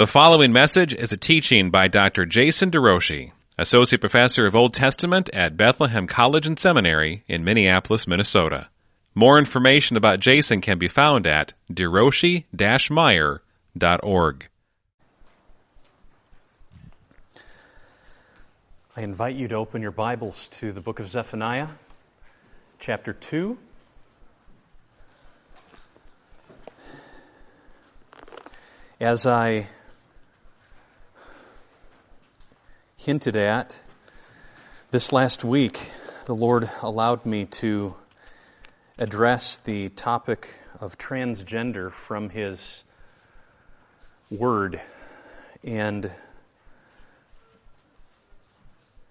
The following message is a teaching by Dr. Jason DeRouchie, Associate Professor of Old Testament at Bethlehem College and Seminary in Minneapolis, Minnesota. More information about Jason can be found at deroshi-meyer.org. I invite you to open your Bibles to the book of Zephaniah, chapter 2. As I hinted at, this last week, the Lord allowed me to address the topic of transgender from His Word. And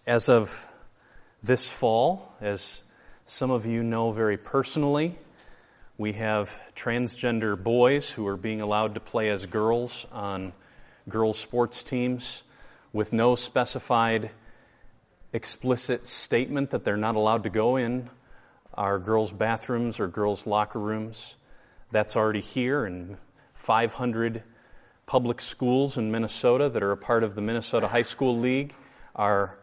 as of this fall, as some of you know very personally, we have transgender boys who are being allowed to play as girls on girls' sports teams with no specified explicit statement that they're not allowed to go in our girls' bathrooms or girls' locker rooms. That's already here in 500 public schools in Minnesota that are a part of the Minnesota High School League are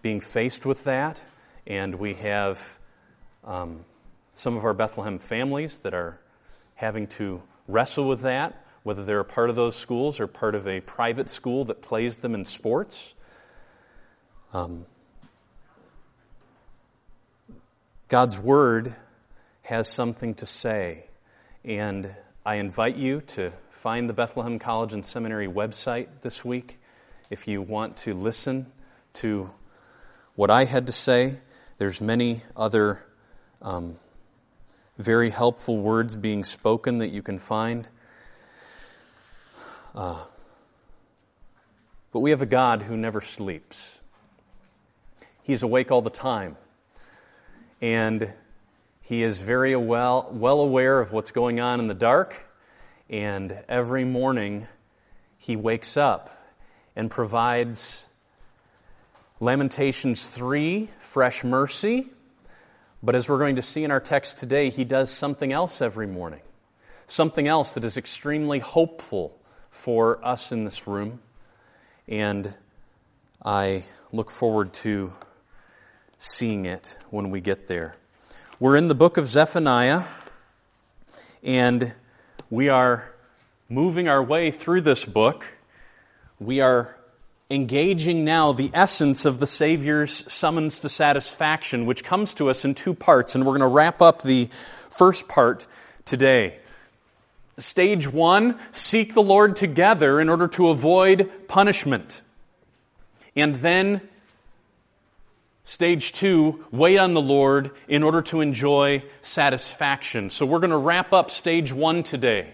being faced with that. And we have um, some of our Bethlehem families that are having to wrestle with that, whether they're a part of those schools or part of a private school that plays them in sports. Um, God's Word has something to say, and I invite you to find the Bethlehem College and Seminary website this week if you want to listen to what I had to say. There's many other um, very helpful words being spoken that you can find. Uh, but we have a God who never sleeps. He's awake all the time. And he is very well, well aware of what's going on in the dark. And every morning, he wakes up and provides Lamentations 3, fresh mercy, but as we're going to see in our text today, he does something else every morning. Something else that is extremely hopeful for us in this room. And I look forward to seeing it when we get there. We're in the book of Zephaniah, and we are moving our way through this book. We are engaging now the essence of the Savior's summons to satisfaction, which comes to us in two parts, and we're going to wrap up the first part today. Stage one seek the Lord together in order to avoid punishment. And then, stage two, wait on the Lord in order to enjoy satisfaction. So we're going to wrap up stage one today.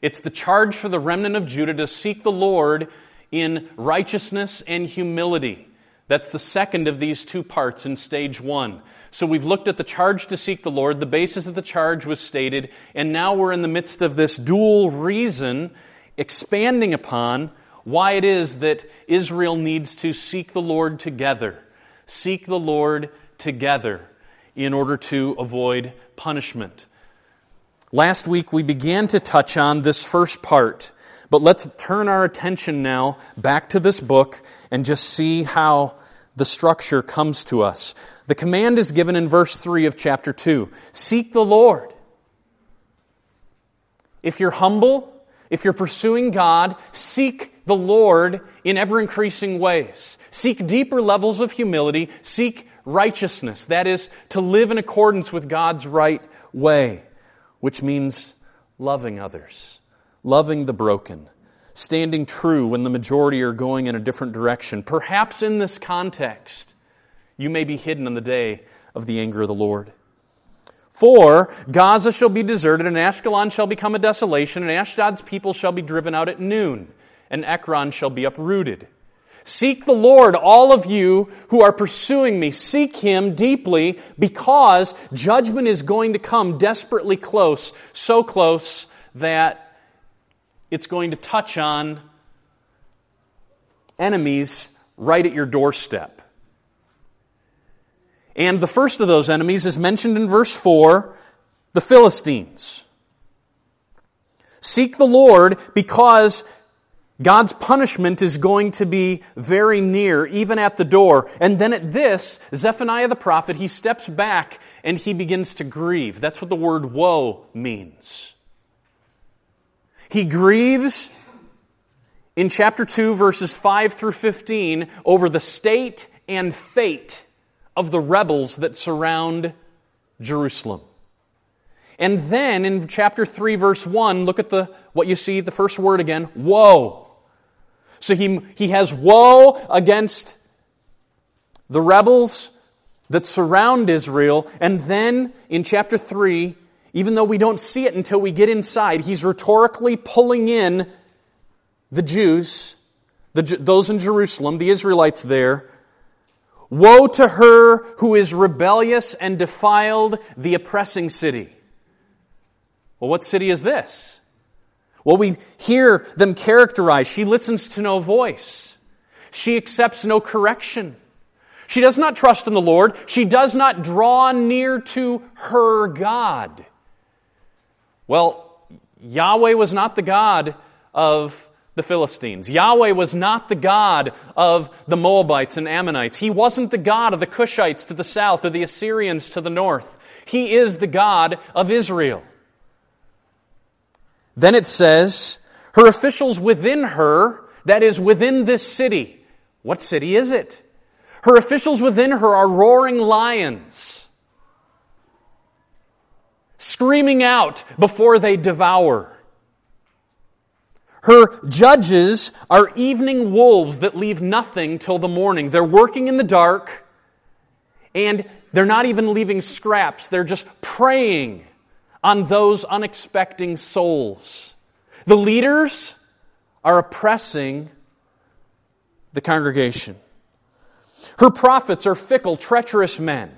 It's the charge for the remnant of Judah to seek the Lord in righteousness and humility. That's the second of these two parts in stage one. So we've looked at the charge to seek the Lord, the basis of the charge was stated, and now we're in the midst of this dual reason expanding upon why it is that Israel needs to seek the Lord together. Seek the Lord together in order to avoid punishment. Last week we began to touch on this first part but let's turn our attention now back to this book and just see how the structure comes to us. The command is given in verse 3 of chapter 2 Seek the Lord. If you're humble, if you're pursuing God, seek the Lord in ever increasing ways. Seek deeper levels of humility. Seek righteousness. That is, to live in accordance with God's right way, which means loving others loving the broken, standing true when the majority are going in a different direction. Perhaps in this context, you may be hidden on the day of the anger of the Lord. For Gaza shall be deserted, and Ashkelon shall become a desolation, and Ashdod's people shall be driven out at noon, and Ekron shall be uprooted. Seek the Lord, all of you who are pursuing me. Seek him deeply because judgment is going to come desperately close, so close that it's going to touch on enemies right at your doorstep. And the first of those enemies is mentioned in verse 4 the Philistines. Seek the Lord because God's punishment is going to be very near, even at the door. And then at this, Zephaniah the prophet, he steps back and he begins to grieve. That's what the word woe means. He grieves in chapter 2, verses 5 through 15, over the state and fate of the rebels that surround Jerusalem. And then in chapter 3, verse 1, look at the, what you see, the first word again woe. So he, he has woe against the rebels that surround Israel. And then in chapter 3, even though we don't see it until we get inside, he's rhetorically pulling in the Jews, the, those in Jerusalem, the Israelites there. Woe to her who is rebellious and defiled the oppressing city. Well, what city is this? Well, we hear them characterized. She listens to no voice. She accepts no correction. She does not trust in the Lord. She does not draw near to her God. Well, Yahweh was not the God of the Philistines. Yahweh was not the God of the Moabites and Ammonites. He wasn't the God of the Cushites to the south or the Assyrians to the north. He is the God of Israel. Then it says, her officials within her, that is, within this city. What city is it? Her officials within her are roaring lions, screaming out before they devour. Her judges are evening wolves that leave nothing till the morning. They're working in the dark, and they're not even leaving scraps. They're just preying on those unexpecting souls. The leaders are oppressing the congregation. Her prophets are fickle, treacherous men.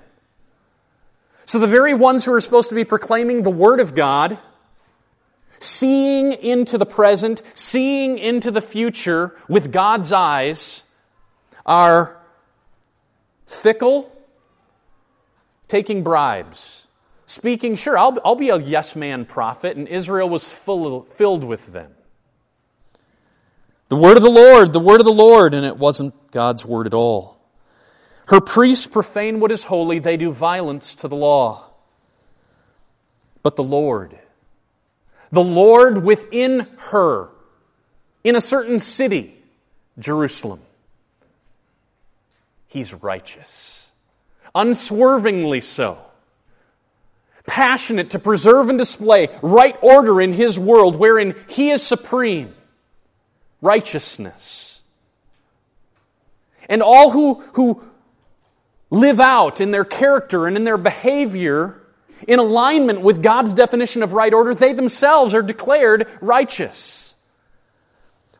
So the very ones who are supposed to be proclaiming the Word of God, seeing into the present, seeing into the future with God's eyes, are fickle, taking bribes speaking, sure, I'll, I'll be a yes man prophet, and Israel was full, filled with them. The word of the Lord, the word of the Lord, and it wasn't God's word at all. Her priests profane what is holy, they do violence to the law. But the Lord, the Lord within her, in a certain city, Jerusalem, He's righteous, unswervingly so passionate to preserve and display right order in His world wherein He is supreme, righteousness. And all who, who live out in their character and in their behavior in alignment with God's definition of right order, they themselves are declared righteous.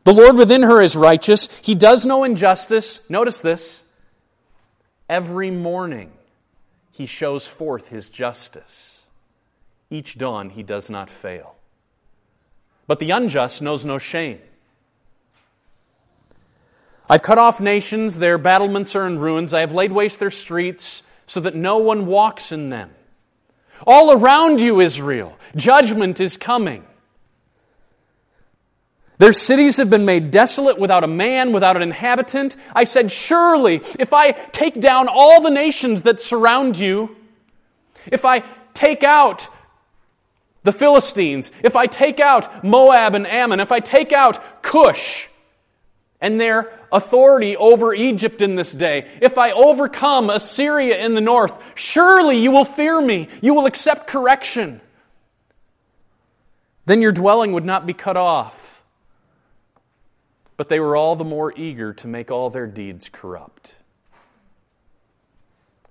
The Lord within her is righteous. He does no injustice. Notice this. Every morning, He shows forth His justice. Each dawn he does not fail. But the unjust knows no shame. I've cut off nations, their battlements are in ruins. I have laid waste their streets so that no one walks in them. All around you, Israel, judgment is coming. Their cities have been made desolate without a man, without an inhabitant. I said, Surely, if I take down all the nations that surround you, if I take out the Philistines, if I take out Moab and Ammon, if I take out Cush and their authority over Egypt in this day, if I overcome Assyria in the north, surely you will fear me. You will accept correction. Then your dwelling would not be cut off. But they were all the more eager to make all their deeds corrupt.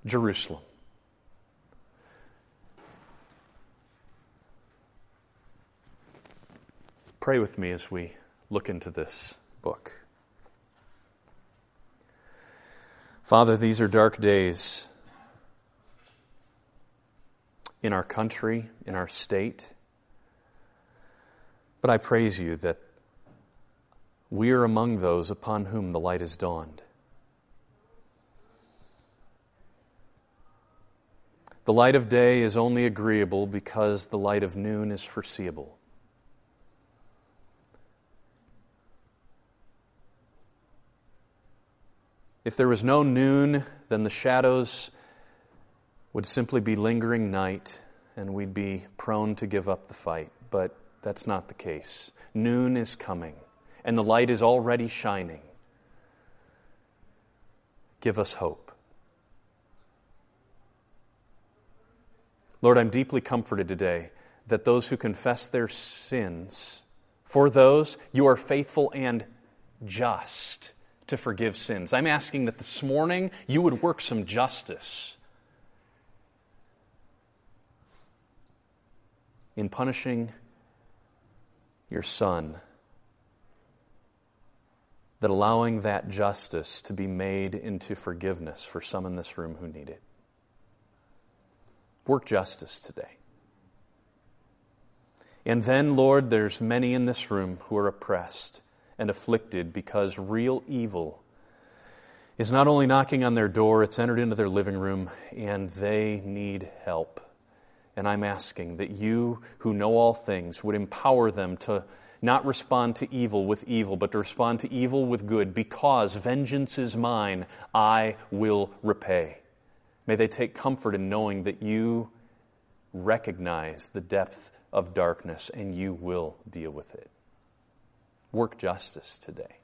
Jerusalem. Pray with me as we look into this book. Father, these are dark days in our country, in our state. But I praise you that we are among those upon whom the light has dawned. The light of day is only agreeable because the light of noon is foreseeable. If there was no noon, then the shadows would simply be lingering night and we'd be prone to give up the fight. But that's not the case. Noon is coming and the light is already shining. Give us hope. Lord, I'm deeply comforted today that those who confess their sins, for those you are faithful and just to forgive sins. I'm asking that this morning you would work some justice in punishing your son, that allowing that justice to be made into forgiveness for some in this room who need it. Work justice today. And then, Lord, there's many in this room who are oppressed and afflicted because real evil is not only knocking on their door, it's entered into their living room, and they need help. And I'm asking that you, who know all things, would empower them to not respond to evil with evil, but to respond to evil with good, because vengeance is mine, I will repay. May they take comfort in knowing that you recognize the depth of darkness and you will deal with it. Work justice today,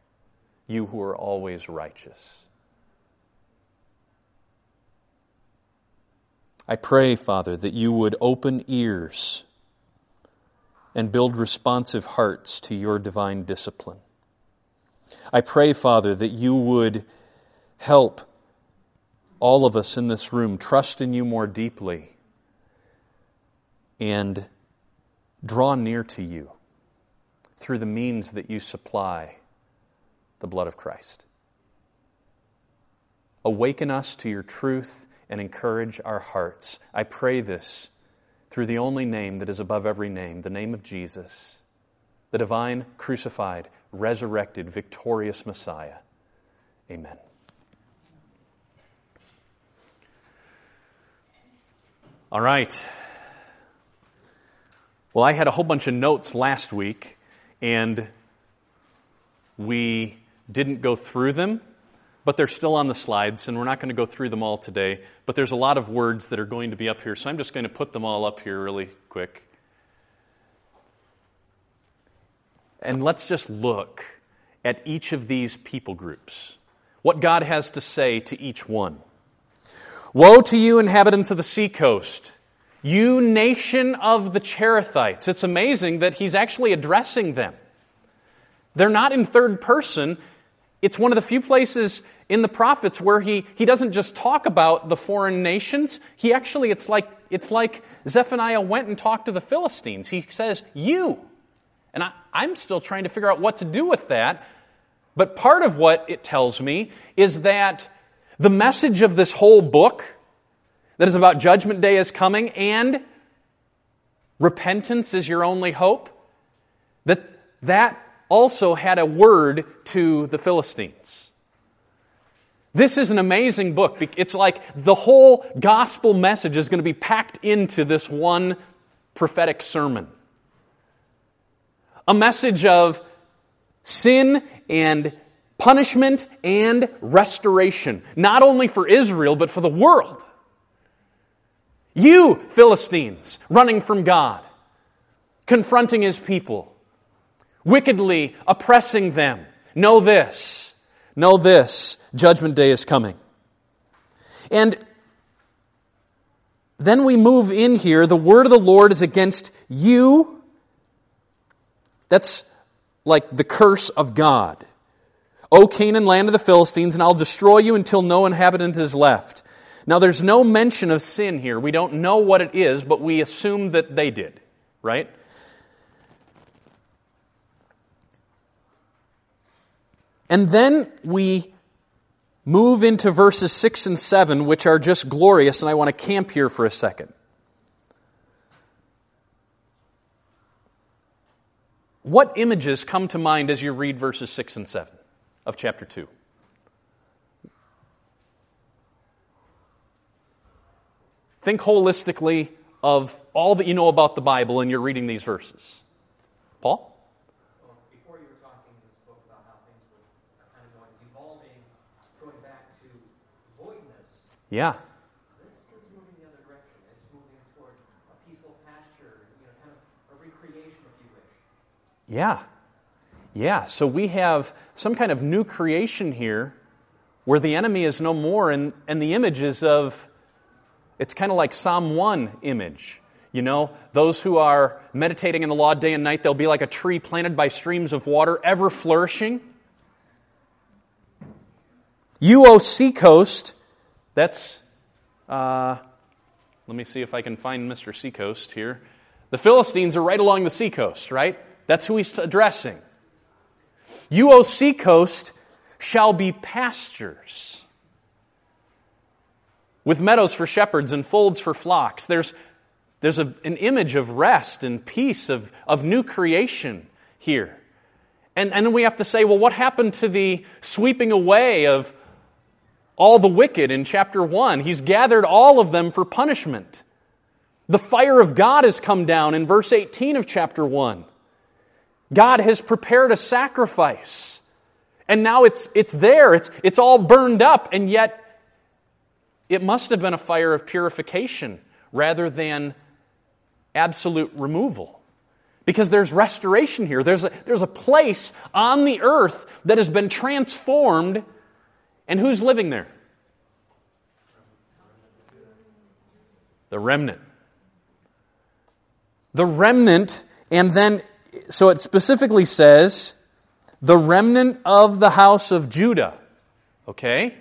you who are always righteous. I pray, Father, that you would open ears and build responsive hearts to your divine discipline. I pray, Father, that you would help all of us in this room trust in you more deeply and draw near to you through the means that you supply the blood of Christ. Awaken us to your truth and encourage our hearts. I pray this through the only name that is above every name, the name of Jesus, the divine, crucified, resurrected, victorious Messiah. Amen. All right. Well, I had a whole bunch of notes last week, and we didn't go through them, but they're still on the slides, and we're not going to go through them all today. But there's a lot of words that are going to be up here, so I'm just going to put them all up here really quick. And let's just look at each of these people groups, what God has to say to each one. Woe to you, inhabitants of the seacoast! You nation of the Cherethites. It's amazing that he's actually addressing them. They're not in third person. It's one of the few places in the prophets where he, he doesn't just talk about the foreign nations. He actually, it's like, it's like Zephaniah went and talked to the Philistines. He says, You. And I, I'm still trying to figure out what to do with that. But part of what it tells me is that the message of this whole book that is about judgment day is coming and repentance is your only hope, that that also had a word to the Philistines. This is an amazing book. It's like the whole gospel message is going to be packed into this one prophetic sermon. A message of sin and punishment and restoration, not only for Israel, but for the world. You, Philistines, running from God, confronting his people, wickedly oppressing them. Know this. Know this. Judgment day is coming. And then we move in here. The word of the Lord is against you. That's like the curse of God. O Canaan, land of the Philistines, and I'll destroy you until no inhabitant is left. Now, there's no mention of sin here. We don't know what it is, but we assume that they did, right? And then we move into verses 6 and 7, which are just glorious, and I want to camp here for a second. What images come to mind as you read verses 6 and 7 of chapter 2? Think holistically of all that you know about the Bible and you're reading these verses. Paul? before you were talking, you spoke about how things were kind of going, evolving, going back Yeah. This is moving the other direction. It's moving toward a peaceful pasture, you know, kind of a recreation, if you wish. Yeah. Yeah. So we have some kind of new creation here where the enemy is no more, and, and the image is of, it's kind of like Psalm 1 image. You know, those who are meditating in the law day and night, they'll be like a tree planted by streams of water, ever flourishing. You, O seacoast, that's, uh, let me see if I can find Mr. Seacoast here. The Philistines are right along the seacoast, right? That's who he's addressing. You, O seacoast, shall be pastures with meadows for shepherds and folds for flocks. There's, there's a, an image of rest and peace, of, of new creation here. And, and then we have to say, well, what happened to the sweeping away of all the wicked in chapter 1? He's gathered all of them for punishment. The fire of God has come down in verse 18 of chapter 1. God has prepared a sacrifice. And now it's, it's there, it's, it's all burned up, and yet it must have been a fire of purification rather than absolute removal. Because there's restoration here. There's a, there's a place on the earth that has been transformed, and who's living there? The remnant. The remnant, and then, so it specifically says, the remnant of the house of Judah. Okay?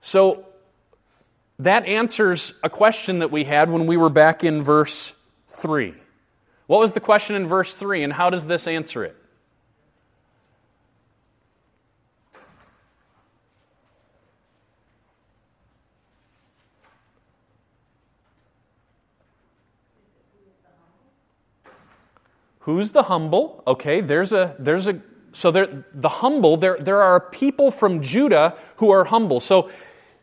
So that answers a question that we had when we were back in verse 3. What was the question in verse 3, and how does this answer it? Who's the humble? Okay, there's a there's a so the humble there there are people from Judah who are humble. So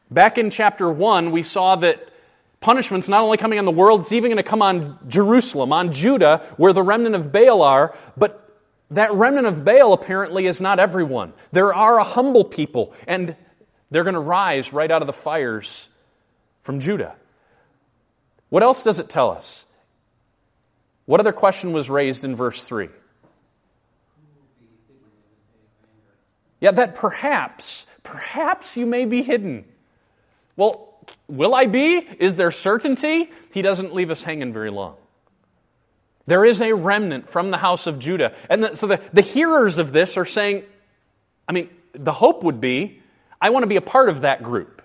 back in chapter 1 we saw that punishment's not only coming on the world, it's even going to come on Jerusalem, on Judah, where the remnant of Baal are, but that remnant of Baal apparently is not everyone. There are a humble people, and they're going to rise right out of the fires from Judah. What else does it tell us? What other question was raised in verse 3? Yeah, that perhaps, perhaps you may be hidden. Well, will I be? Is there certainty? He doesn't leave us hanging very long. There is a remnant from the house of Judah. And the, so the, the hearers of this are saying, I mean, the hope would be, I want to be a part of that group.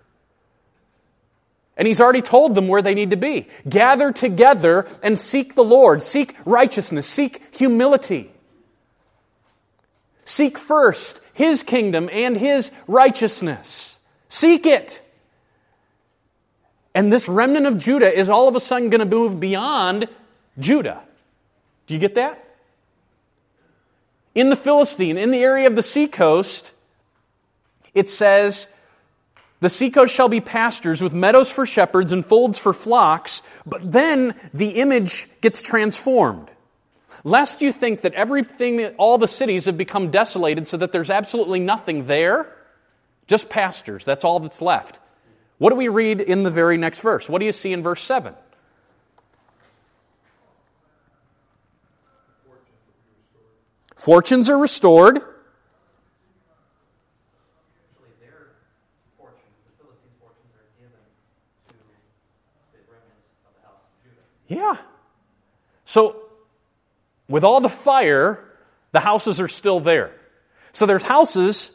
And he's already told them where they need to be. Gather together and seek the Lord. Seek righteousness. Seek humility. Seek first his kingdom and his righteousness. Seek it. And this remnant of Judah is all of a sudden going to move beyond Judah. Do you get that? In the Philistine, in the area of the seacoast, it says, the seacoast shall be pastures with meadows for shepherds and folds for flocks, but then the image gets transformed. Lest you think that everything, all the cities have become desolated so that there's absolutely nothing there, just pastures. That's all that's left. What do we read in the very next verse? What do you see in verse 7? Fortunes are restored. Actually, their fortunes, the Philistines' fortunes, are given to the remnant of the house of Judah. Yeah. So, with all the fire, the houses are still there. So, there's houses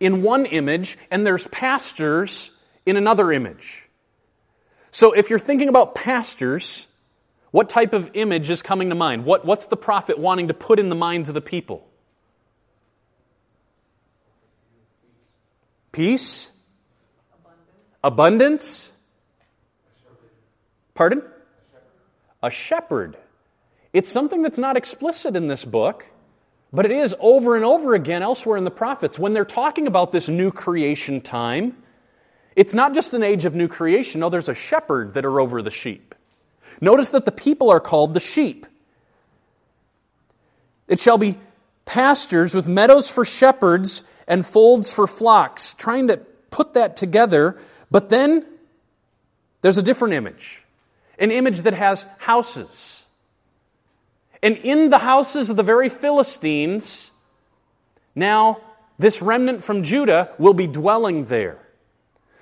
in one image, and there's pastures in another image. So, if you're thinking about pastures, what type of image is coming to mind? What, what's the prophet wanting to put in the minds of the people? Peace? Abundance? Pardon? A shepherd. It's something that's not explicit in this book, but it is over and over again elsewhere in the prophets. When they're talking about this new creation time, it's not just an age of new creation. No, there's a shepherd that are over the sheep. Notice that the people are called the sheep. It shall be pastures with meadows for shepherds and folds for flocks. Trying to put that together, But then there's a different image, an image that has houses. And in the houses of the very Philistines, now this remnant from Judah will be dwelling there.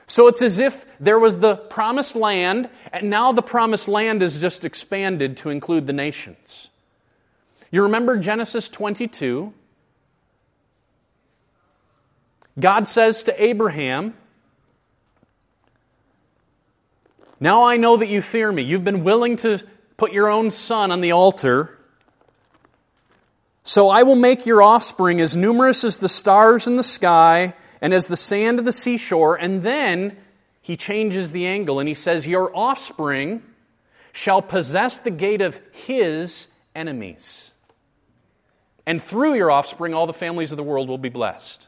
So it's as if there was the promised land, and now the promised land is just expanded to include the nations. You remember Genesis 22? God says to Abraham, Now I know that you fear me. You've been willing to put your own son on the altar. So I will make your offspring as numerous as the stars in the sky and as the sand of the seashore. And then he changes the angle and he says, Your offspring shall possess the gate of his enemies. And through your offspring, all the families of the world will be blessed.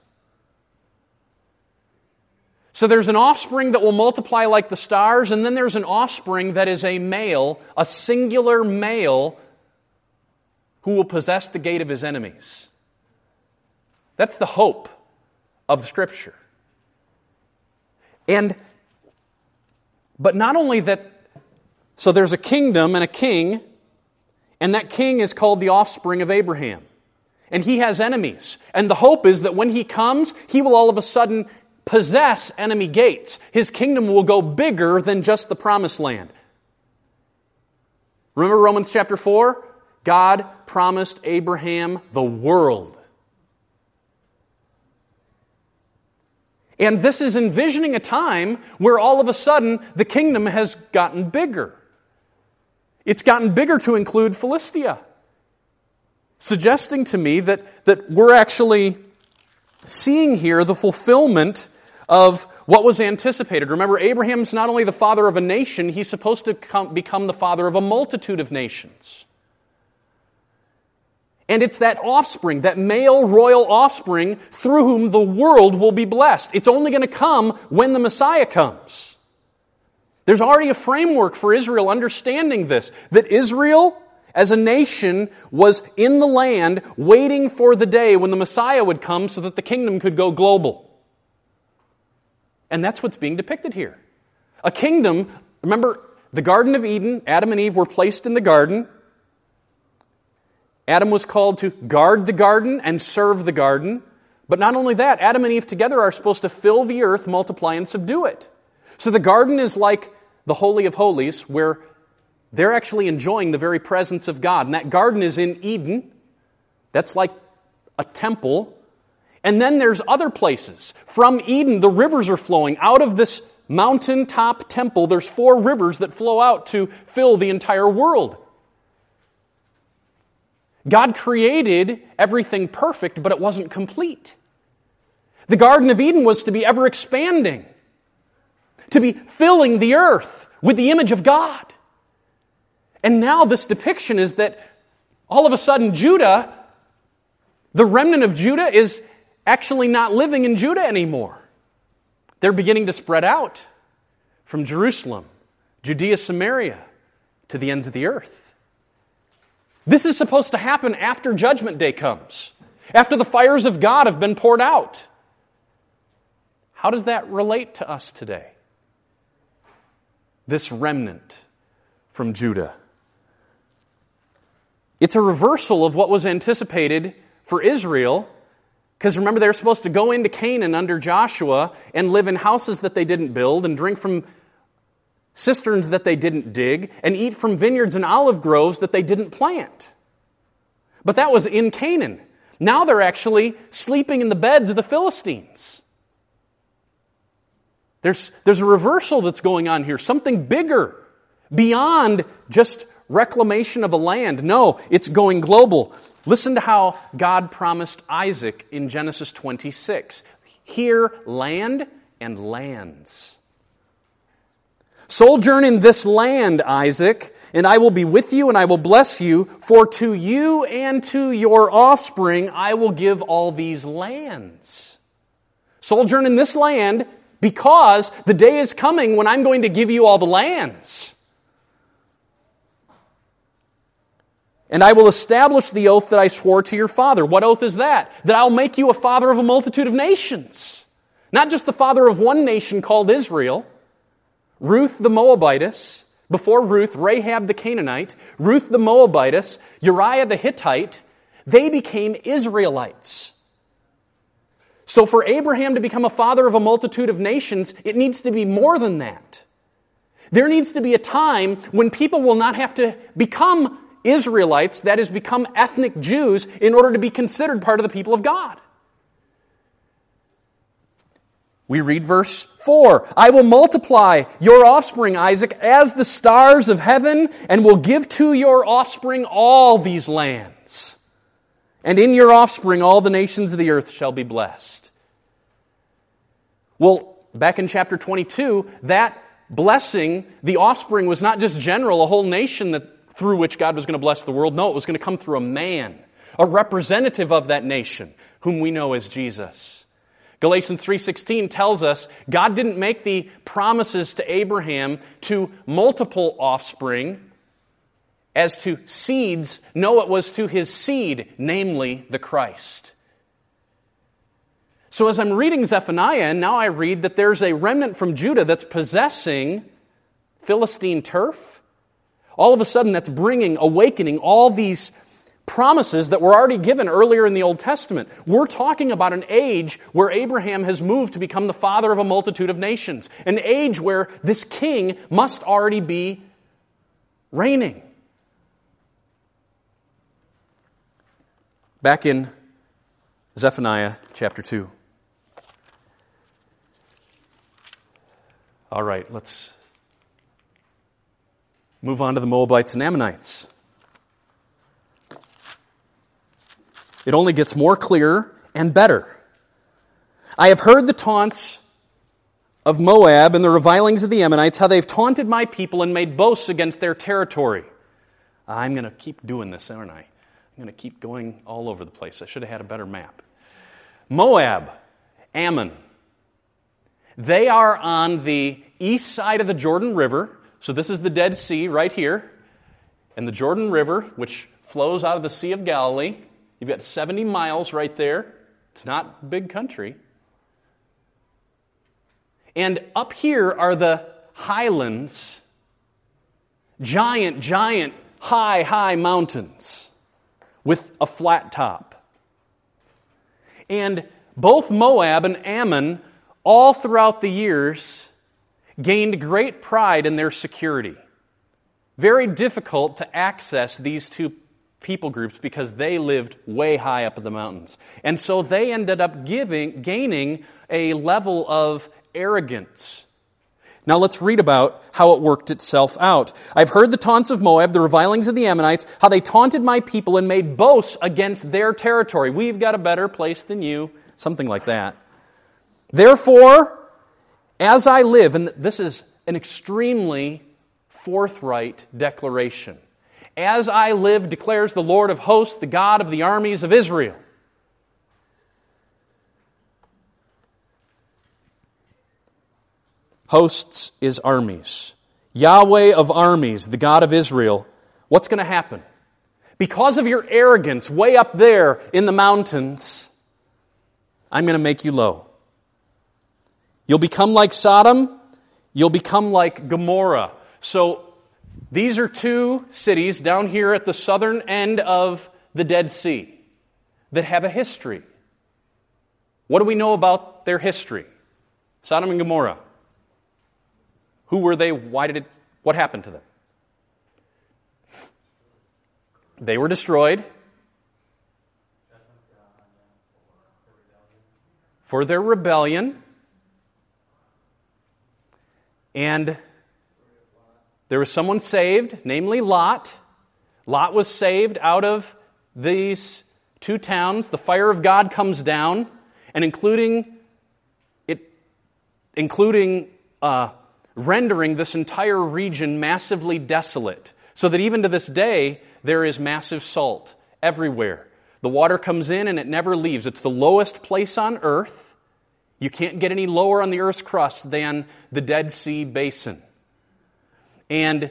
So there's an offspring that will multiply like the stars, and then there's an offspring that is a male, a singular male, who will possess the gate of his enemies. That's the hope of the Scripture. And, but not only that, so there's a kingdom and a king, and that king is called the offspring of Abraham. And he has enemies. And the hope is that when he comes, he will all of a sudden possess enemy gates. His kingdom will go bigger than just the promised land. Remember Romans chapter 4? God promised Abraham the world. And this is envisioning a time where all of a sudden the kingdom has gotten bigger. It's gotten bigger to include Philistia, suggesting to me that, that we're actually seeing here the fulfillment of what was anticipated. Remember, Abraham's not only the father of a nation, he's supposed to come, become the father of a multitude of nations. And it's that offspring, that male royal offspring, through whom the world will be blessed. It's only going to come when the Messiah comes. There's already a framework for Israel understanding this that Israel, as a nation, was in the land waiting for the day when the Messiah would come so that the kingdom could go global. And that's what's being depicted here. A kingdom, remember, the Garden of Eden, Adam and Eve were placed in the garden. Adam was called to guard the garden and serve the garden. But not only that, Adam and Eve together are supposed to fill the earth, multiply, and subdue it. So the garden is like the Holy of Holies, where they're actually enjoying the very presence of God. And that garden is in Eden. That's like a temple and then there's other places. From Eden, the rivers are flowing out of this mountaintop temple. There's four rivers that flow out to fill the entire world. God created everything perfect, but it wasn't complete. The Garden of Eden was to be ever expanding, to be filling the earth with the image of God. And now this depiction is that all of a sudden Judah, the remnant of Judah, is actually not living in Judah anymore. They're beginning to spread out from Jerusalem, Judea, Samaria, to the ends of the earth. This is supposed to happen after Judgment Day comes, after the fires of God have been poured out. How does that relate to us today? This remnant from Judah. It's a reversal of what was anticipated for Israel because remember, they were supposed to go into Canaan under Joshua and live in houses that they didn't build and drink from cisterns that they didn't dig and eat from vineyards and olive groves that they didn't plant. But that was in Canaan. Now they're actually sleeping in the beds of the Philistines. There's, there's a reversal that's going on here, something bigger, beyond just reclamation of a land. No, it's going global. Listen to how God promised Isaac in Genesis 26. Here, land and lands. Sojourn in this land, Isaac, and I will be with you and I will bless you, for to you and to your offspring I will give all these lands. Sojourn in this land because the day is coming when I'm going to give you all the lands. And I will establish the oath that I swore to your father. What oath is that? That I'll make you a father of a multitude of nations. Not just the father of one nation called Israel, Ruth the Moabitess, before Ruth, Rahab the Canaanite, Ruth the Moabitess, Uriah the Hittite, they became Israelites. So for Abraham to become a father of a multitude of nations, it needs to be more than that. There needs to be a time when people will not have to become Israelites, that is, become ethnic Jews, in order to be considered part of the people of God. We read verse 4 I will multiply your offspring, Isaac, as the stars of heaven, and will give to your offspring all these lands. And in your offspring, all the nations of the earth shall be blessed. Well, back in chapter 22, that blessing, the offspring, was not just general, a whole nation that, through which God was going to bless the world. No, it was going to come through a man, a representative of that nation, whom we know as Jesus. Galatians 3:16 tells us God didn't make the promises to Abraham to multiple offspring as to seeds. No, it was to his seed, namely the Christ. So as I'm reading Zephaniah, and now I read that there's a remnant from Judah that's possessing Philistine turf. All of a sudden, that's bringing, awakening all these promises that were already given earlier in the Old Testament. We're talking about an age where Abraham has moved to become the father of a multitude of nations, an age where this king must already be reigning. Back in Zephaniah chapter 2. All right, let's move on to the Moabites and Ammonites. It only gets more clear and better. I have heard the taunts of Moab and the revilings of the Ammonites, how they've taunted my people and made boasts against their territory. I'm going to keep doing this, aren't I? I'm going to keep going all over the place. I should have had a better map. Moab, Ammon, they are on the east side of the Jordan River. So this is the Dead Sea right here. And the Jordan River, which flows out of the Sea of Galilee, You've got 70 miles right there. It's not big country. And up here are the highlands, giant, giant, high, high mountains with a flat top. And both Moab and Ammon, all throughout the years, gained great pride in their security. Very difficult to access these two people groups because they lived way high up in the mountains. And so they ended up giving, gaining a level of arrogance. Now let's read about how it worked itself out. I've heard the taunts of Moab, the revilings of the Ammonites, how they taunted my people and made boasts against their territory. We've got a better place than you. Something like that. Therefore, as I live, and this is an extremely forthright declaration. As I live, declares the Lord of hosts, the God of the armies of Israel. Hosts is armies. Yahweh of armies, the God of Israel. What's going to happen? Because of your arrogance way up there in the mountains, I'm going to make you low. You'll become like Sodom. You'll become like Gomorrah. So these are two cities down here at the southern end of the Dead Sea that have a history. What do we know about their history? Sodom and Gomorrah. Who were they? Why did it? What happened to them? They were destroyed for their rebellion. And there was someone saved, namely Lot. Lot was saved out of these two towns. The fire of God comes down, and including it, including uh, rendering this entire region massively desolate, so that even to this day there is massive salt everywhere. The water comes in and it never leaves. It's the lowest place on earth. You can't get any lower on the earth's crust than the Dead Sea Basin. And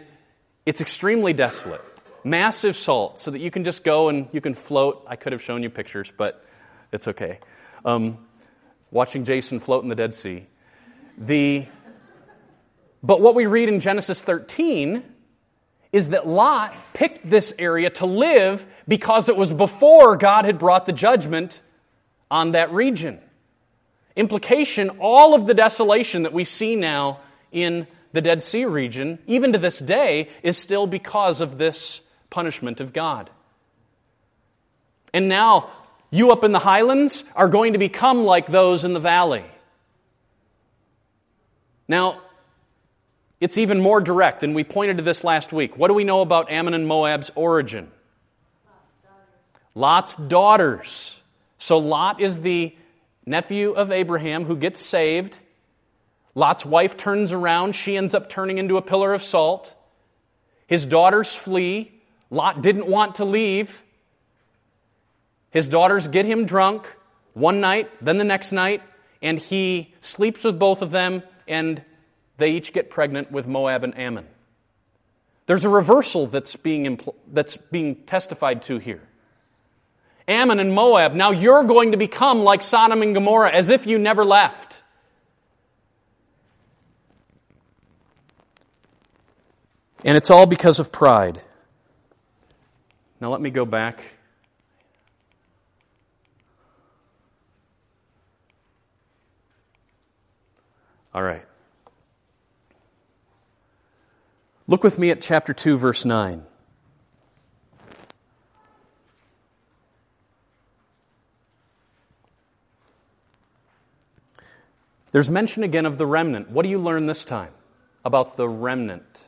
it's extremely desolate. Massive salt, so that you can just go and you can float. I could have shown you pictures, but it's okay. Um, watching Jason float in the Dead Sea. The, but what we read in Genesis 13 is that Lot picked this area to live because it was before God had brought the judgment on that region. Implication all of the desolation that we see now in the Dead Sea region, even to this day, is still because of this punishment of God. And now, you up in the highlands are going to become like those in the valley. Now, it's even more direct, and we pointed to this last week. What do we know about Ammon and Moab's origin? Lot's daughters. So Lot is the nephew of Abraham who gets saved. Lot's wife turns around. She ends up turning into a pillar of salt. His daughters flee. Lot didn't want to leave. His daughters get him drunk one night, then the next night, and he sleeps with both of them, and they each get pregnant with Moab and Ammon. There's a reversal that's being, impl- that's being testified to here. Ammon and Moab, now you're going to become like Sodom and Gomorrah, as if you never left. And it's all because of pride. Now let me go back. All right. Look with me at chapter 2, verse 9. There's mention again of the remnant. What do you learn this time about the remnant?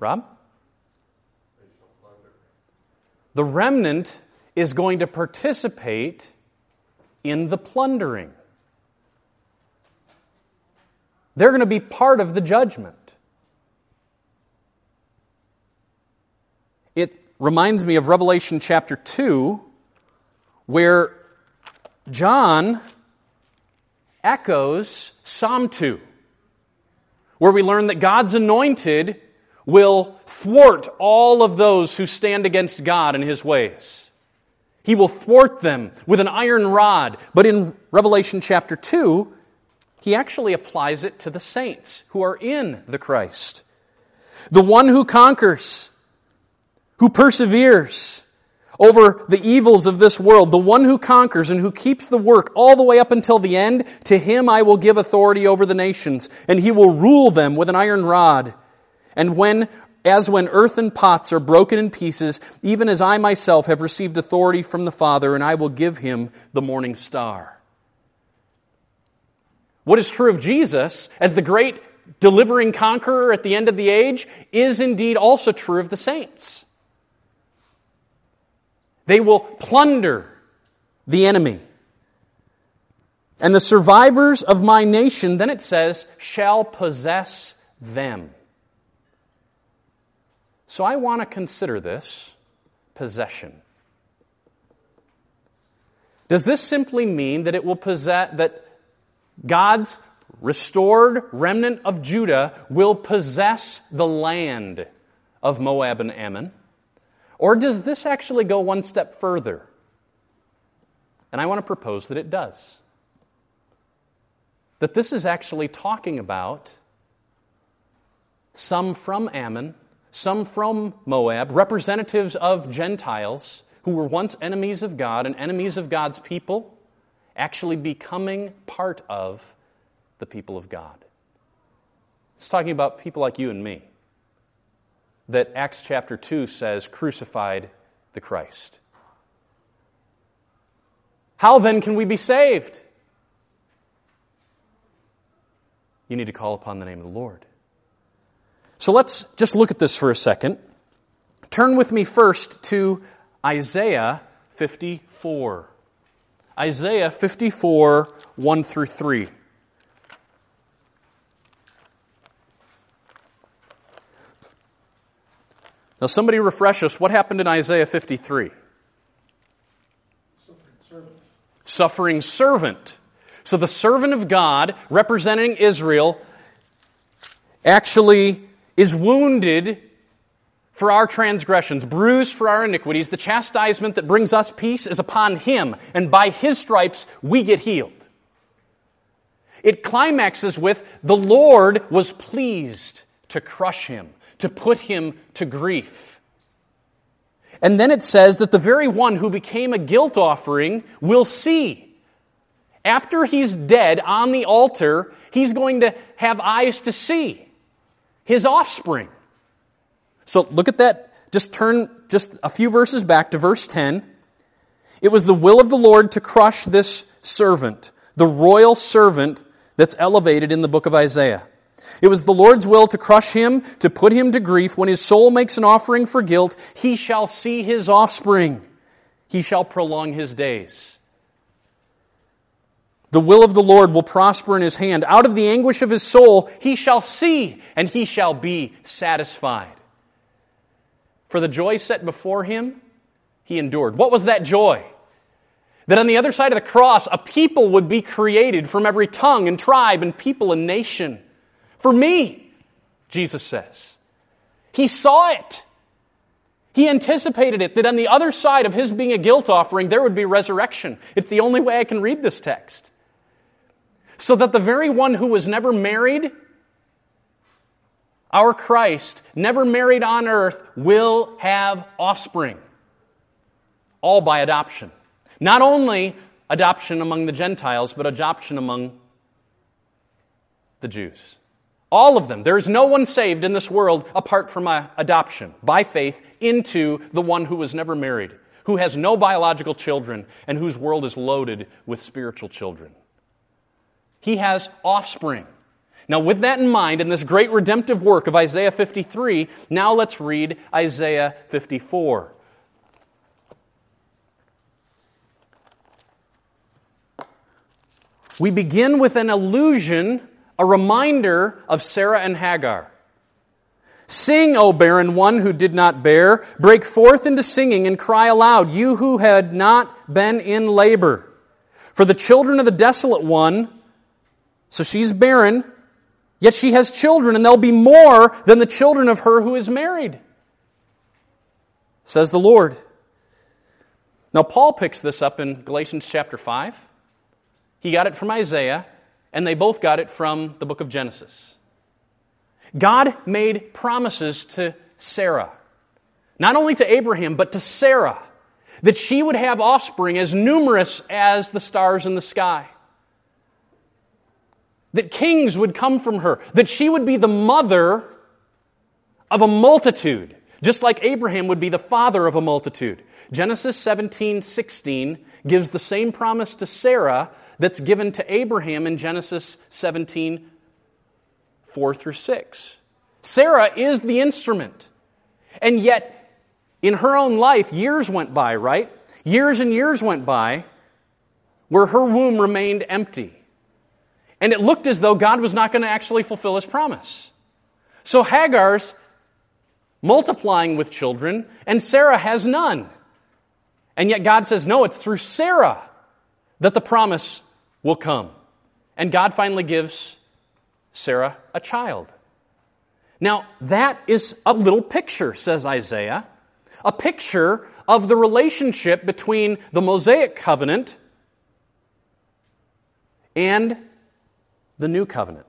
Rob? The remnant is going to participate in the plundering. They're going to be part of the judgment. It reminds me of Revelation chapter 2, where John echoes Psalm 2, where we learn that God's anointed will thwart all of those who stand against God and his ways. He will thwart them with an iron rod. But in Revelation chapter 2, he actually applies it to the saints who are in the Christ. The one who conquers, who perseveres, over the evils of this world, the one who conquers and who keeps the work all the way up until the end, to him I will give authority over the nations, and he will rule them with an iron rod. And when, as when earthen pots are broken in pieces, even as I myself have received authority from the Father, and I will give him the morning star. What is true of Jesus as the great delivering conqueror at the end of the age is indeed also true of the saints. They will plunder the enemy. And the survivors of my nation, then it says, shall possess them. So I want to consider this possession. Does this simply mean that it will possess, that God's restored remnant of Judah will possess the land of Moab and Ammon? Or does this actually go one step further? And I want to propose that it does. That this is actually talking about some from Ammon, some from Moab, representatives of Gentiles who were once enemies of God and enemies of God's people, actually becoming part of the people of God. It's talking about people like you and me that Acts chapter 2 says crucified the Christ. How then can we be saved? You need to call upon the name of the Lord. So let's just look at this for a second. Turn with me first to Isaiah 54. Isaiah 54, 1 through 3. Now, somebody refresh us. What happened in Isaiah 53? Suffering servant. Suffering servant. So, the servant of God, representing Israel, actually is wounded for our transgressions, bruised for our iniquities. The chastisement that brings us peace is upon him, and by his stripes we get healed. It climaxes with the Lord was pleased to crush him, to put him to grief. And then it says that the very one who became a guilt offering will see. After he's dead on the altar, he's going to have eyes to see his offspring. So look at that. Just turn just a few verses back to verse 10. It was the will of the Lord to crush this servant, the royal servant that's elevated in the book of Isaiah. It was the Lord's will to crush him, to put him to grief. When his soul makes an offering for guilt, he shall see his offspring. He shall prolong his days. The will of the Lord will prosper in his hand. Out of the anguish of his soul, he shall see, and he shall be satisfied. For the joy set before him, he endured. What was that joy? That on the other side of the cross, a people would be created from every tongue and tribe and people and nation. For me, Jesus says. He saw it. He anticipated it, that on the other side of his being a guilt offering, there would be resurrection. It's the only way I can read this text. So that the very one who was never married, our Christ, never married on earth, will have offspring, all by adoption. Not only adoption among the Gentiles, but adoption among the Jews. All of them. There is no one saved in this world apart from adoption by faith into the one who was never married, who has no biological children, and whose world is loaded with spiritual children. He has offspring. Now, with that in mind, in this great redemptive work of Isaiah 53, now let's read Isaiah 54. we begin with an allusion, a reminder of Sarah and Hagar. Sing, O barren one who did not bear. Break forth into singing and cry aloud, you who had not been in labor. For the children of the desolate one, so she's barren, yet she has children, and they'll be more than the children of her who is married, says the Lord. Now, Paul picks this up in Galatians chapter 5. He got it from Isaiah, and they both got it from the book of Genesis. God made promises to Sarah, not only to Abraham, but to Sarah, that she would have offspring as numerous as the stars in the sky. That kings would come from her, that she would be the mother of a multitude, just like Abraham would be the father of a multitude. Genesis 17 16 gives the same promise to Sarah that's given to Abraham in Genesis 17 4 through 6. Sarah is the instrument. And yet, in her own life, years went by, right? Years and years went by where her womb remained empty. And it looked as though God was not going to actually fulfill his promise. So Hagar's multiplying with children, and Sarah has none. And yet God says, no, it's through Sarah that the promise will come. And God finally gives Sarah a child. Now, that is a little picture, says Isaiah, a picture of the relationship between the Mosaic covenant and the new covenant.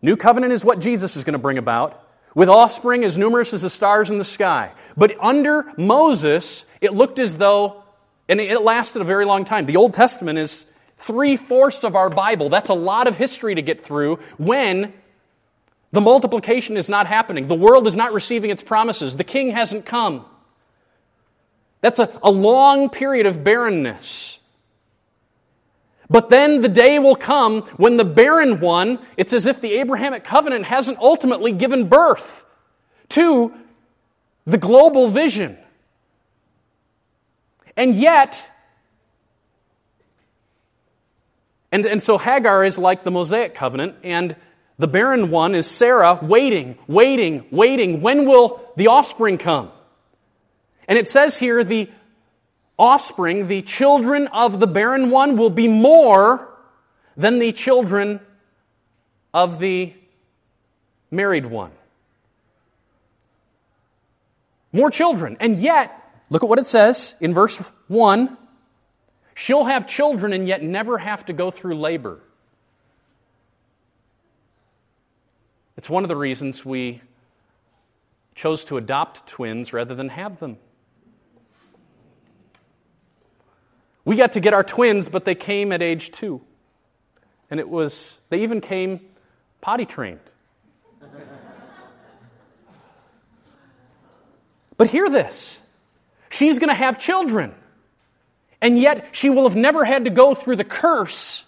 New covenant is what Jesus is going to bring about, with offspring as numerous as the stars in the sky. But under Moses, it looked as though and it lasted a very long time. The Old Testament is three fourths of our Bible. That's a lot of history to get through when the multiplication is not happening. The world is not receiving its promises. The king hasn't come. That's a, a long period of barrenness. But then the day will come when the barren one, it's as if the Abrahamic covenant hasn't ultimately given birth to the global vision. And yet, and, and so Hagar is like the Mosaic covenant, and the barren one is Sarah waiting, waiting, waiting. When will the offspring come? And it says here the offspring, the children of the barren one, will be more than the children of the married one. More children. And yet, look at what it says in verse 1 she'll have children and yet never have to go through labor. It's one of the reasons we chose to adopt twins rather than have them. We got to get our twins, but they came at age two. And it was, they even came potty trained. but hear this she's going to have children. And yet, she will have never had to go through the curse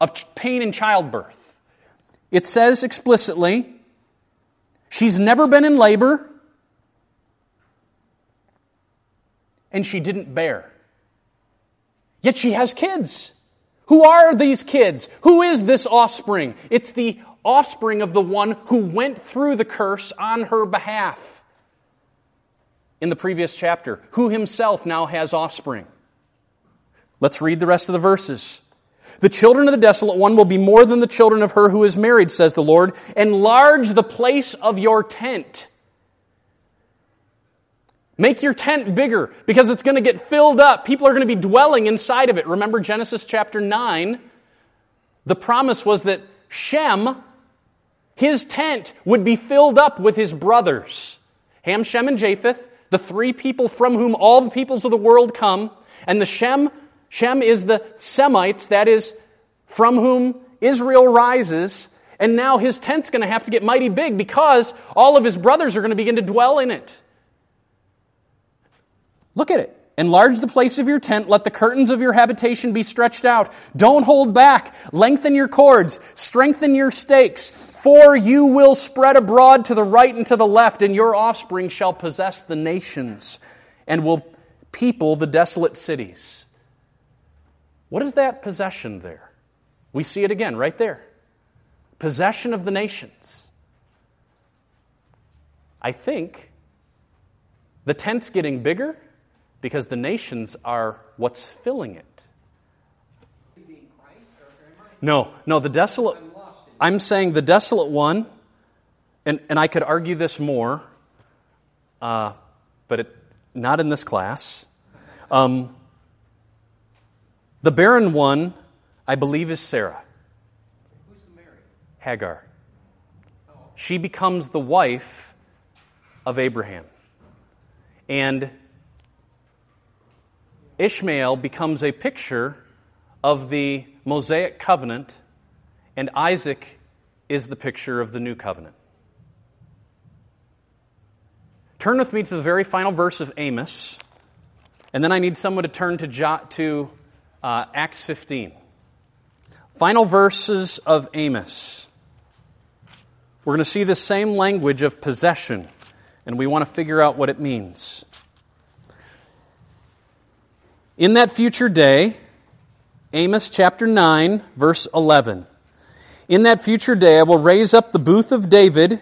of pain in childbirth. It says explicitly, she's never been in labor, and she didn't bear. Yet she has kids. Who are these kids? Who is this offspring? It's the offspring of the one who went through the curse on her behalf in the previous chapter, who himself now has offspring. Let's read the rest of the verses. The children of the desolate one will be more than the children of her who is married, says the Lord. Enlarge the place of your tent Make your tent bigger because it's going to get filled up. People are going to be dwelling inside of it. Remember Genesis chapter 9? The promise was that Shem, his tent, would be filled up with his brothers Ham, Shem, and Japheth, the three people from whom all the peoples of the world come. And the Shem, Shem is the Semites, that is, from whom Israel rises. And now his tent's going to have to get mighty big because all of his brothers are going to begin to dwell in it. Look at it. Enlarge the place of your tent. Let the curtains of your habitation be stretched out. Don't hold back. Lengthen your cords. Strengthen your stakes. For you will spread abroad to the right and to the left, and your offspring shall possess the nations and will people the desolate cities. What is that possession there? We see it again right there. Possession of the nations. I think the tent's getting bigger because the nations are what's filling it. No, no, the desolate. I'm saying the desolate one, and, and I could argue this more, uh, but it, not in this class. Um, the barren one, I believe, is Sarah. Hagar. She becomes the wife of Abraham. And Ishmael becomes a picture of the Mosaic covenant, and Isaac is the picture of the new covenant. Turn with me to the very final verse of Amos, and then I need someone to turn to, jo- to uh, Acts 15. Final verses of Amos. We're going to see the same language of possession, and we want to figure out what it means. In that future day, Amos chapter 9, verse 11. In that future day, I will raise up the booth of David,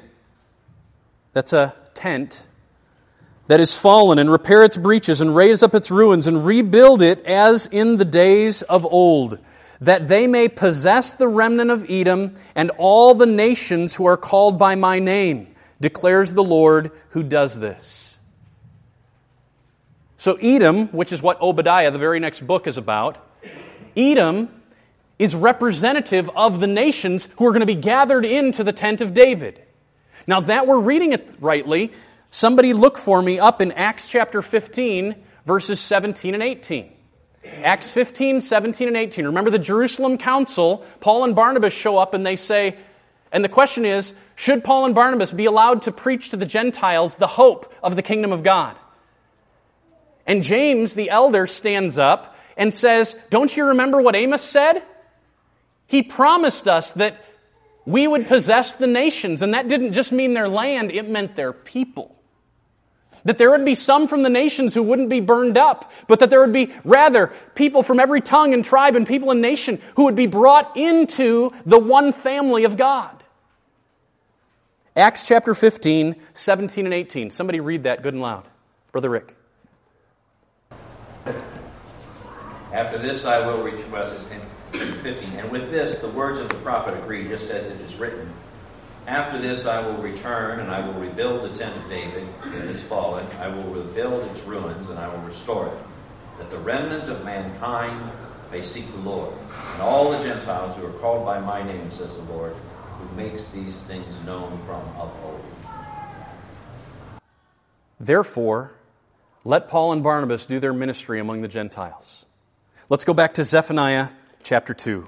that's a tent, that is fallen, and repair its breaches, and raise up its ruins, and rebuild it as in the days of old, that they may possess the remnant of Edom and all the nations who are called by my name, declares the Lord who does this. So, Edom, which is what Obadiah, the very next book, is about, Edom is representative of the nations who are going to be gathered into the tent of David. Now, that we're reading it rightly, somebody look for me up in Acts chapter 15, verses 17 and 18. Acts 15, 17, and 18. Remember the Jerusalem Council, Paul and Barnabas show up and they say, and the question is, should Paul and Barnabas be allowed to preach to the Gentiles the hope of the kingdom of God? And James, the elder, stands up and says, Don't you remember what Amos said? He promised us that we would possess the nations, and that didn't just mean their land, it meant their people. That there would be some from the nations who wouldn't be burned up, but that there would be rather people from every tongue and tribe and people and nation who would be brought into the one family of God. Acts chapter 15, 17 and 18. Somebody read that good and loud. Brother Rick. After this I will reach in 15. And with this, the words of the prophet agree, just as it is written. After this I will return, and I will rebuild the tent of David that is fallen. I will rebuild its ruins, and I will restore it, that the remnant of mankind may seek the Lord, and all the Gentiles who are called by my name, says the Lord, who makes these things known from of old. Therefore, let Paul and Barnabas do their ministry among the Gentiles. Let's go back to Zephaniah chapter 2.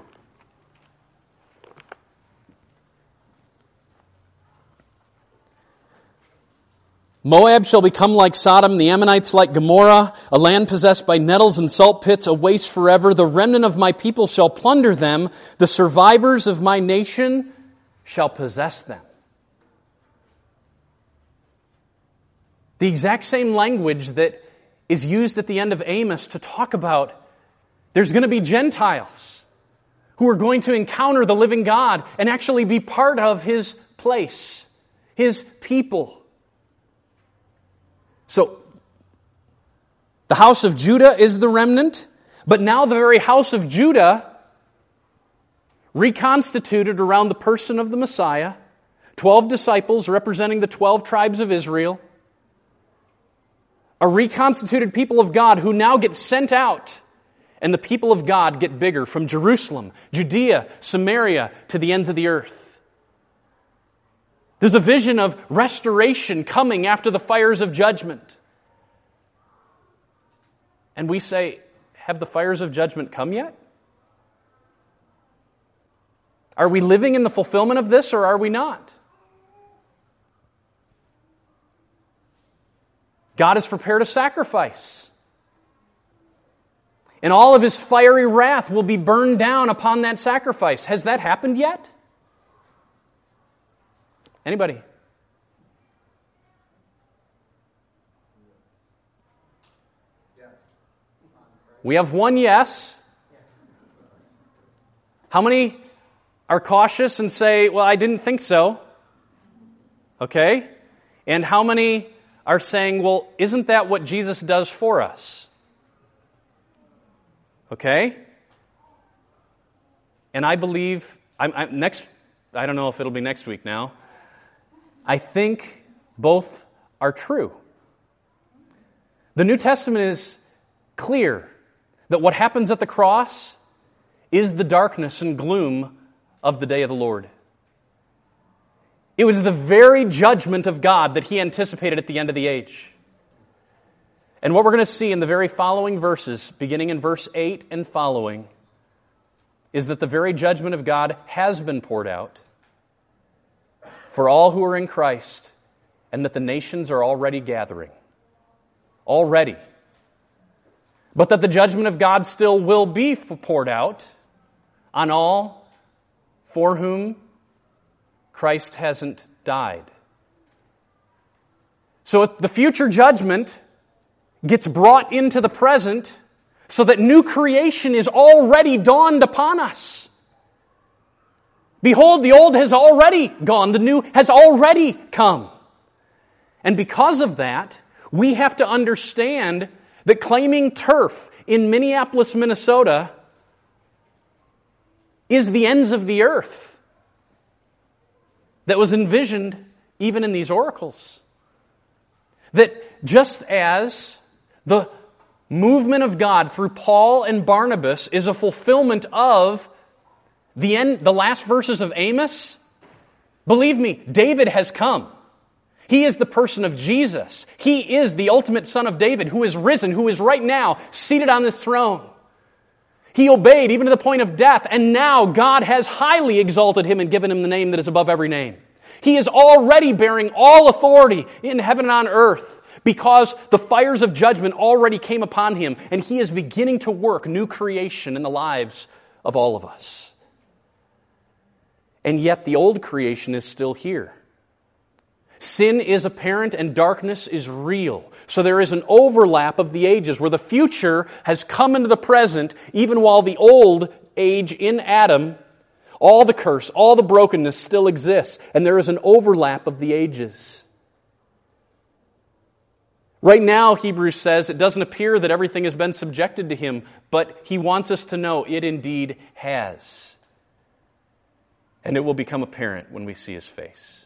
Moab shall become like Sodom, the Ammonites like Gomorrah, a land possessed by nettles and salt pits, a waste forever. The remnant of my people shall plunder them. The survivors of my nation shall possess them. The exact same language that is used at the end of Amos to talk about there's going to be Gentiles who are going to encounter the living God and actually be part of his place, his people. So, the house of Judah is the remnant, but now the very house of Judah, reconstituted around the person of the Messiah, 12 disciples representing the 12 tribes of Israel, a reconstituted people of God who now get sent out, and the people of God get bigger from Jerusalem, Judea, Samaria, to the ends of the earth. There's a vision of restoration coming after the fires of judgment. And we say, Have the fires of judgment come yet? Are we living in the fulfillment of this or are we not? God has prepared a sacrifice. And all of his fiery wrath will be burned down upon that sacrifice. Has that happened yet? Anybody? We have one yes. How many are cautious and say, Well, I didn't think so? Okay? And how many are saying, Well, isn't that what Jesus does for us? Okay? And I believe, I'm, I'm, next, I don't know if it'll be next week now. I think both are true. The New Testament is clear that what happens at the cross is the darkness and gloom of the day of the Lord. It was the very judgment of God that he anticipated at the end of the age. And what we're going to see in the very following verses, beginning in verse 8 and following, is that the very judgment of God has been poured out for all who are in Christ, and that the nations are already gathering. Already. But that the judgment of God still will be poured out on all for whom Christ hasn't died. So the future judgment gets brought into the present so that new creation is already dawned upon us. Behold, the old has already gone, the new has already come. And because of that, we have to understand that claiming turf in Minneapolis, Minnesota is the ends of the earth that was envisioned even in these oracles. That just as the movement of God through Paul and Barnabas is a fulfillment of the end, the last verses of Amos, believe me, David has come. He is the person of Jesus. He is the ultimate son of David who is risen, who is right now seated on this throne. He obeyed even to the point of death, and now God has highly exalted him and given him the name that is above every name. He is already bearing all authority in heaven and on earth because the fires of judgment already came upon him, and he is beginning to work new creation in the lives of all of us and yet the old creation is still here. Sin is apparent and darkness is real. So there is an overlap of the ages where the future has come into the present, even while the old age in Adam, all the curse, all the brokenness still exists. And there is an overlap of the ages. Right now, Hebrews says it doesn't appear that everything has been subjected to him, but he wants us to know it indeed has. And it will become apparent when we see his face.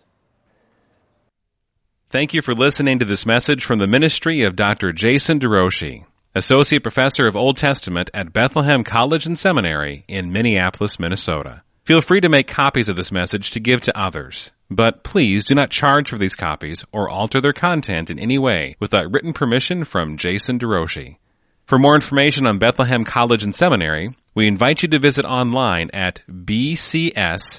Thank you for listening to this message from the ministry of Dr. Jason DeRouchie, Associate Professor of Old Testament at Bethlehem College and Seminary in Minneapolis, Minnesota. Feel free to make copies of this message to give to others, but please do not charge for these copies or alter their content in any way without written permission from Jason DeRouchie. For more information on Bethlehem College and Seminary, we invite you to visit online at bcsmn.org.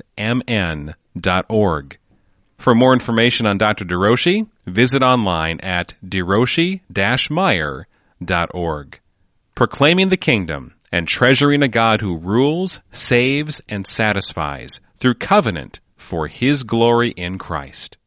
For more information on Dr. DeRouchie, visit online at deroshi-meyer.org. Proclaiming the kingdom and treasuring a God who rules, saves, and satisfies through covenant for his glory in Christ.